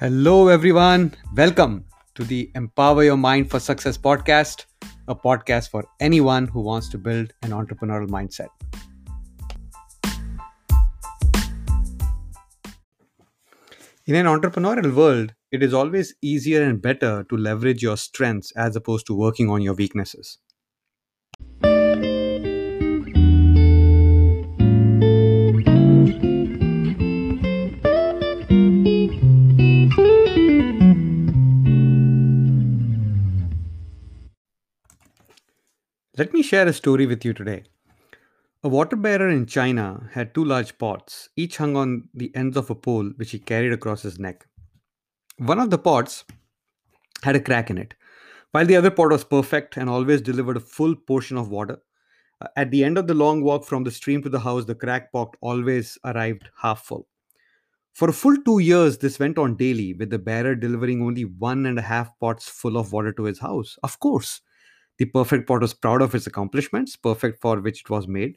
Hello, everyone. Welcome to the Empower Your Mind for Success podcast, a podcast for anyone who wants to build an entrepreneurial mindset. In an entrepreneurial world, it is always easier and better to leverage your strengths as opposed to working on your weaknesses. Let me share a story with you today. A water bearer in China had two large pots, each hung on the ends of a pole which he carried across his neck. One of the pots had a crack in it, while the other pot was perfect and always delivered a full portion of water. Uh, At the end of the long walk from the stream to the house, the crack pot always arrived half full. For a full two years, this went on daily, with the bearer delivering only one and a half pots full of water to his house. Of course, the perfect pot was proud of its accomplishments, perfect for which it was made.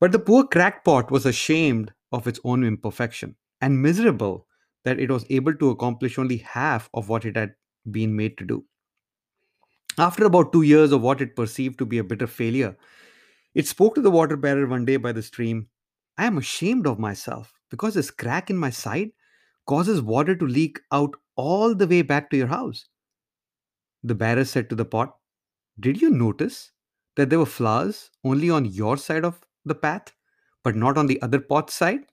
But the poor crackpot was ashamed of its own imperfection and miserable that it was able to accomplish only half of what it had been made to do. After about two years of what it perceived to be a bitter failure, it spoke to the water bearer one day by the stream I am ashamed of myself because this crack in my side causes water to leak out all the way back to your house. The bearer said to the pot, Did you notice that there were flowers only on your side of the path, but not on the other pot's side?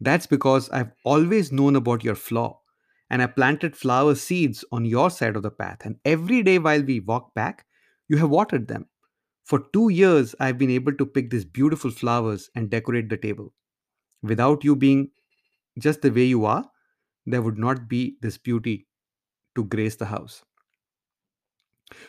That's because I've always known about your flaw, and I planted flower seeds on your side of the path. And every day while we walk back, you have watered them. For two years, I've been able to pick these beautiful flowers and decorate the table. Without you being just the way you are, there would not be this beauty to grace the house.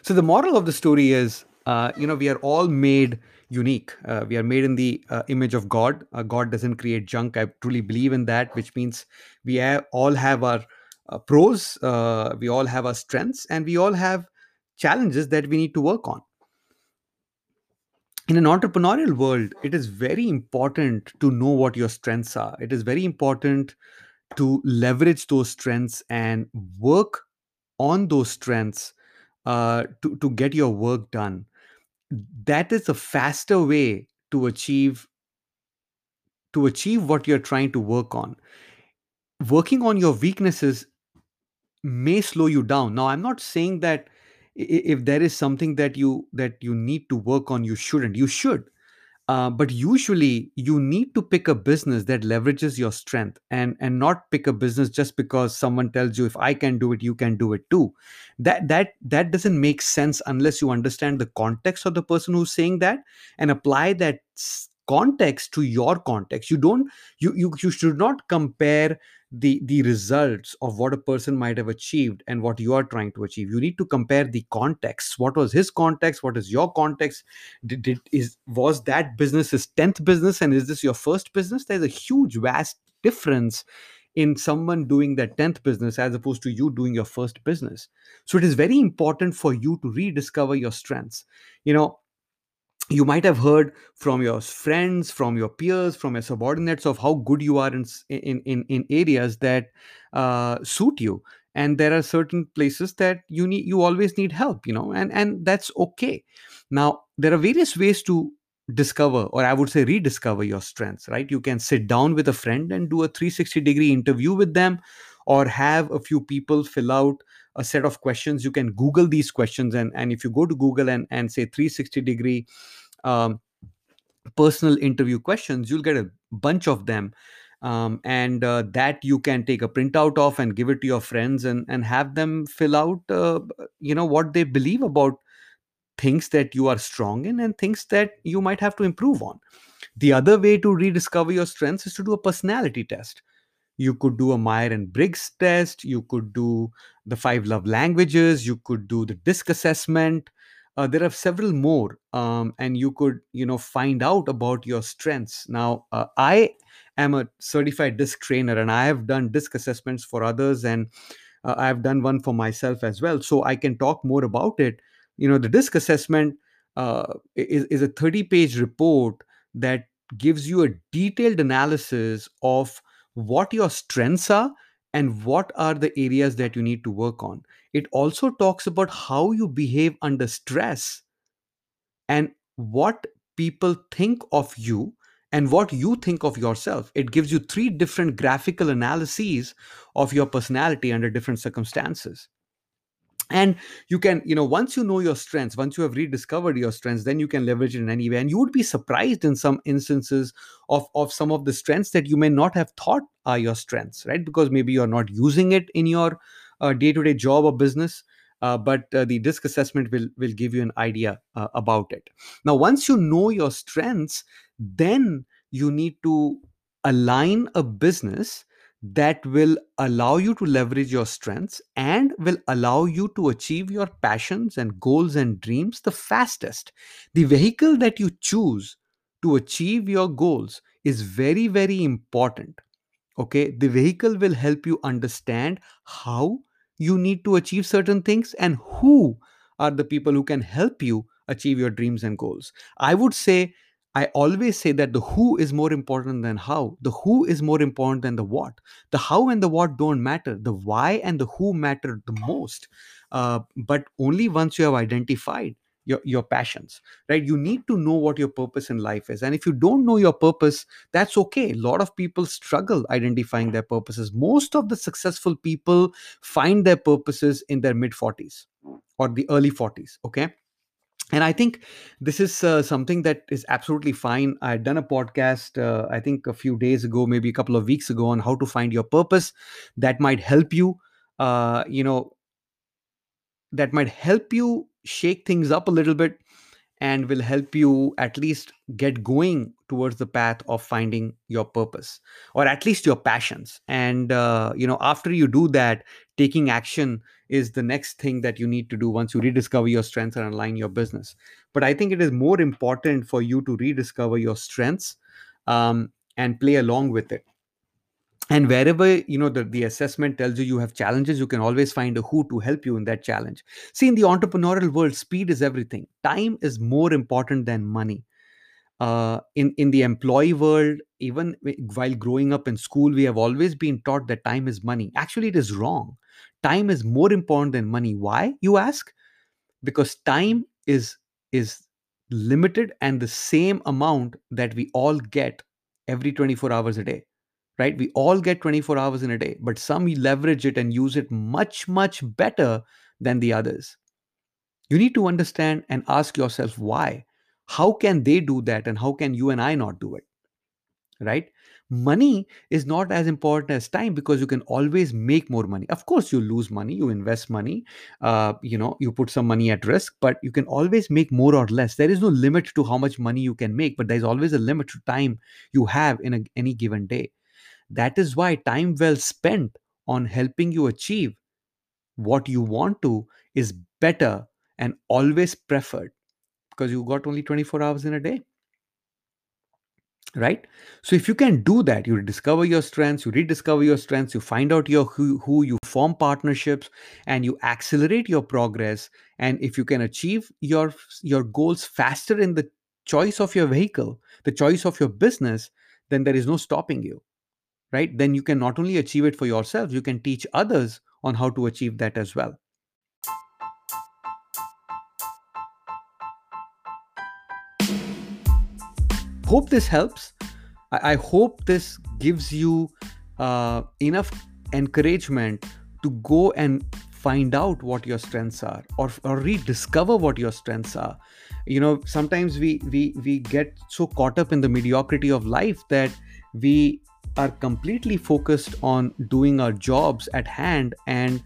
So the moral of the story is, uh, you know, we are all made unique. Uh, we are made in the uh, image of God. Uh, God doesn't create junk. I truly believe in that, which means we all have our uh, pros, uh, we all have our strengths, and we all have challenges that we need to work on. In an entrepreneurial world, it is very important to know what your strengths are. It is very important to leverage those strengths and work on those strengths uh, to, to get your work done. That is a faster way to achieve to achieve what you're trying to work on. Working on your weaknesses may slow you down. Now i'm not saying that if there is something that you that you need to work on you shouldn't. You should uh, but usually you need to pick a business that leverages your strength and and not pick a business just because someone tells you if i can do it you can do it too. That that that doesn't make sense unless you understand the context of the person who's saying that and apply that context to your context. You don't you you, you should not compare the the results of what a person might have achieved and what you are trying to achieve. You need to compare the context. What was his context? What is your context? Did, did is was that business his 10th business and is this your first business? There's a huge vast difference in someone doing their 10th business as opposed to you doing your first business. So it is very important for you to rediscover your strengths. You know you might have heard from your friends from your peers from your subordinates of how good you are in in in, in areas that uh, suit you. And there are certain places that you need you always need help you know and and that's okay. Now there are various ways to discover or i would say rediscover your strengths right? You can sit down with a friend and do a 360 degree interview with them or have a few people fill out a set of questions. You can google these questions and and if you go to google and and say 360 degree um, personal interview questions you'll get a bunch of them. Um, and uh, that you can take a printout of and give it to your friends and and have them fill out uh, you know what they believe about things that you are strong in and things that you might have to improve on. The other way to rediscover your strengths is to do a personality test you could do a Meyer and Briggs test. You could do the five love languages. You could do the DISC assessment. Uh, there are several more, um, and you could, you know, find out about your strengths. Now, uh, I am a certified DISC trainer, and I have done DISC assessments for others, and uh, I have done one for myself as well. So I can talk more about it. You know, the DISC assessment uh, is, is a 30-page report that gives you a detailed analysis of what your strengths are and what are the areas that you need to work on it also talks about how you behave under stress and what people think of you and what you think of yourself. It gives you three different graphical analyses of your personality under different circumstances and you can you know once you know your strengths once you have rediscovered your strengths then you can leverage it in any way. And you would be surprised in some instances of of some of the strengths that you may not have thought are your strengths right? Because maybe you're not using it in your uh, day-to-day job or business uh, but uh, the disc assessment will will give you an idea uh, about it. Now once you know your strengths then you need to align a business that will allow you to leverage your strengths and will allow you to achieve your passions and goals and dreams the fastest. The vehicle that you choose to achieve your goals is very, very important. Okay, the vehicle will help you understand how you need to achieve certain things and who are the people who can help you achieve your dreams and goals. I would say I always say that the who is more important than how. The who is more important than the what. The how and the what don't matter. The why and the who matter the most. Uh, but only once you have identified your, your passions, right? You need to know what your purpose in life is. And if you don't know your purpose, that's okay. A lot of people struggle identifying their purposes. Most of the successful people find their purposes in their mid 40s or the early 40s, okay? And i think this is uh, something that is absolutely fine. I had done a podcast uh, i think a few days ago maybe a couple of weeks ago on how to find your purpose that might help you uh, you know that might help you shake things up a little bit and will help you at least get going towards the path of finding your purpose or at least your passions. And uh, you know after you do that taking action is the next thing that you need to do once you rediscover your strengths and align your business. But i think it is more important for you to rediscover your strengths um, and play along with it and wherever you know the, the assessment tells you you have challenges you can always find a who to help you in that challenge. See in the entrepreneurial world speed is everything. Time is more important than money. Uh, in in the employee world even while growing up in school we have always been taught that time is money. Actually it is wrong. Time is more important than money. Why you ask? Because time is is limited and the same amount that we all get every 24 hours a day right? We all get 24 hours in a day, but some leverage it and use it much, much better than the others. You need to understand and ask yourself why. How can they do that? And how can you and I not do it? Right? Money is not as important as time because you can always make more money. Of course, you lose money, you invest money, uh, you know, you put some money at risk, but you can always make more or less. There is no limit to how much money you can make, but there's always a limit to time you have in a, any given day. That is why time well spent on helping you achieve what you want to is better and always preferred because you got only 24 hours in a day. Right? So if you can do that, you discover your strengths, you rediscover your strengths, you find out your who, who you form partnerships and you accelerate your progress. And if you can achieve your your goals faster in the choice of your vehicle, the choice of your business, then there is no stopping you right? Then you can not only achieve it for yourself, you can teach others on how to achieve that as well. Hope this helps. I, I hope this gives you uh, enough encouragement to go and find out what your strengths are or, or rediscover what your strengths are you know sometimes we we we get so caught up in the mediocrity of life that we are completely focused on doing our jobs at hand and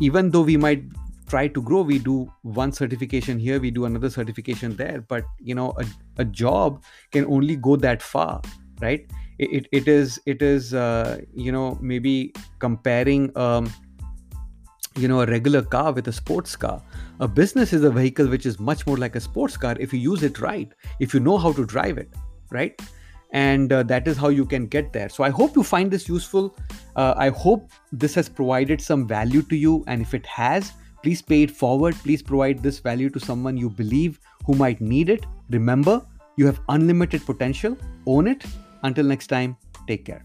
even though we might try to grow we do one certification here we do another certification there but you know a, a job can only go that far right? It, it, is it is uh, you know maybe comparing um, you know a regular car with a sports car. A business is a vehicle which is much more like a sports car if you use it right if you know how to drive it right and uh, that is how you can get there. So i hope you find this useful. Uh, i hope this has provided some value to you and if it has please pay it forward. Please provide this value to someone you believe who might need it. Remember you have unlimited potential. Own it. Until next time take care